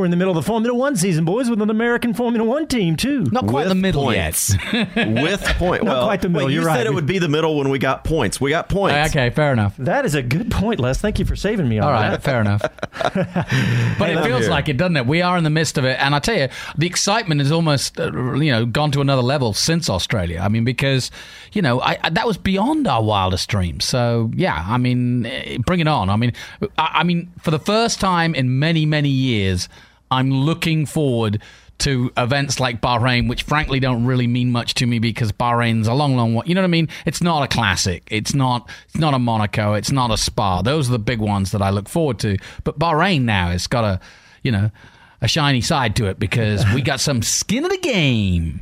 We're in the middle of the Formula One season, boys, with an American Formula One team too. Not quite With the middle points. yet. with point. Not well, quite the middle, Wait, you you're said right. it would be the middle when we got points. We got points. okay, fair enough. That is a good point, Les. Thank you for saving me on All right, that. fair enough. but it I'm feels here. like it, doesn't it? We are in the midst of it, and I tell you, the excitement has almost, uh, you know, gone to another level since Australia. I mean, because you know, I, I, that was beyond our wildest dreams. So yeah, I mean, eh, bring it on. I mean, I, I mean, for the first time in many many years, I'm looking forward. To events like Bahrain, which frankly don't really mean much to me because Bahrain's a long, long way. You know what I mean? It's not a classic. It's not. It's not a Monaco. It's not a Spa. Those are the big ones that I look forward to. But Bahrain now has got a, you know, a shiny side to it because we got some skin in the game.